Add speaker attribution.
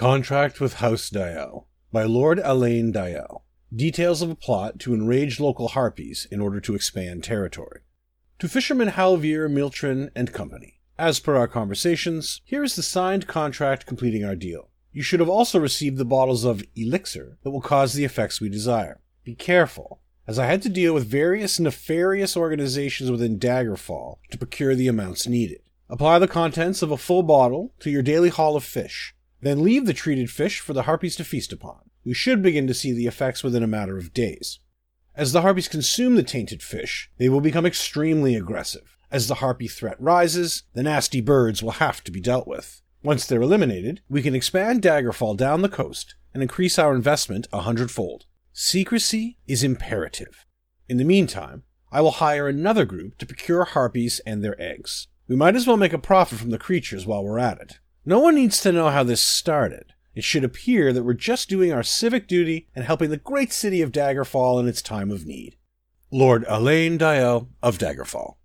Speaker 1: Contract with House Dael by Lord Alain Dael. Details of a plot to enrage local harpies in order to expand territory. To Fisherman Halvier, Miltrin, and Company. As per our conversations, here is the signed contract completing our deal. You should have also received the bottles of elixir that will cause the effects we desire. Be careful, as I had to deal with various nefarious organizations within Daggerfall to procure the amounts needed. Apply the contents of a full bottle to your daily haul of fish then leave the treated fish for the harpies to feast upon. We should begin to see the effects within a matter of days. As the harpies consume the tainted fish, they will become extremely aggressive. As the harpy threat rises, the nasty birds will have to be dealt with. Once they're eliminated, we can expand Daggerfall down the coast and increase our investment a hundredfold. Secrecy is imperative. In the meantime, I will hire another group to procure harpies and their eggs. We might as well make a profit from the creatures while we're at it. No one needs to know how this started. It should appear that we're just doing our civic duty and helping the great city of Daggerfall in its time of need. Lord Alain Dael of Daggerfall.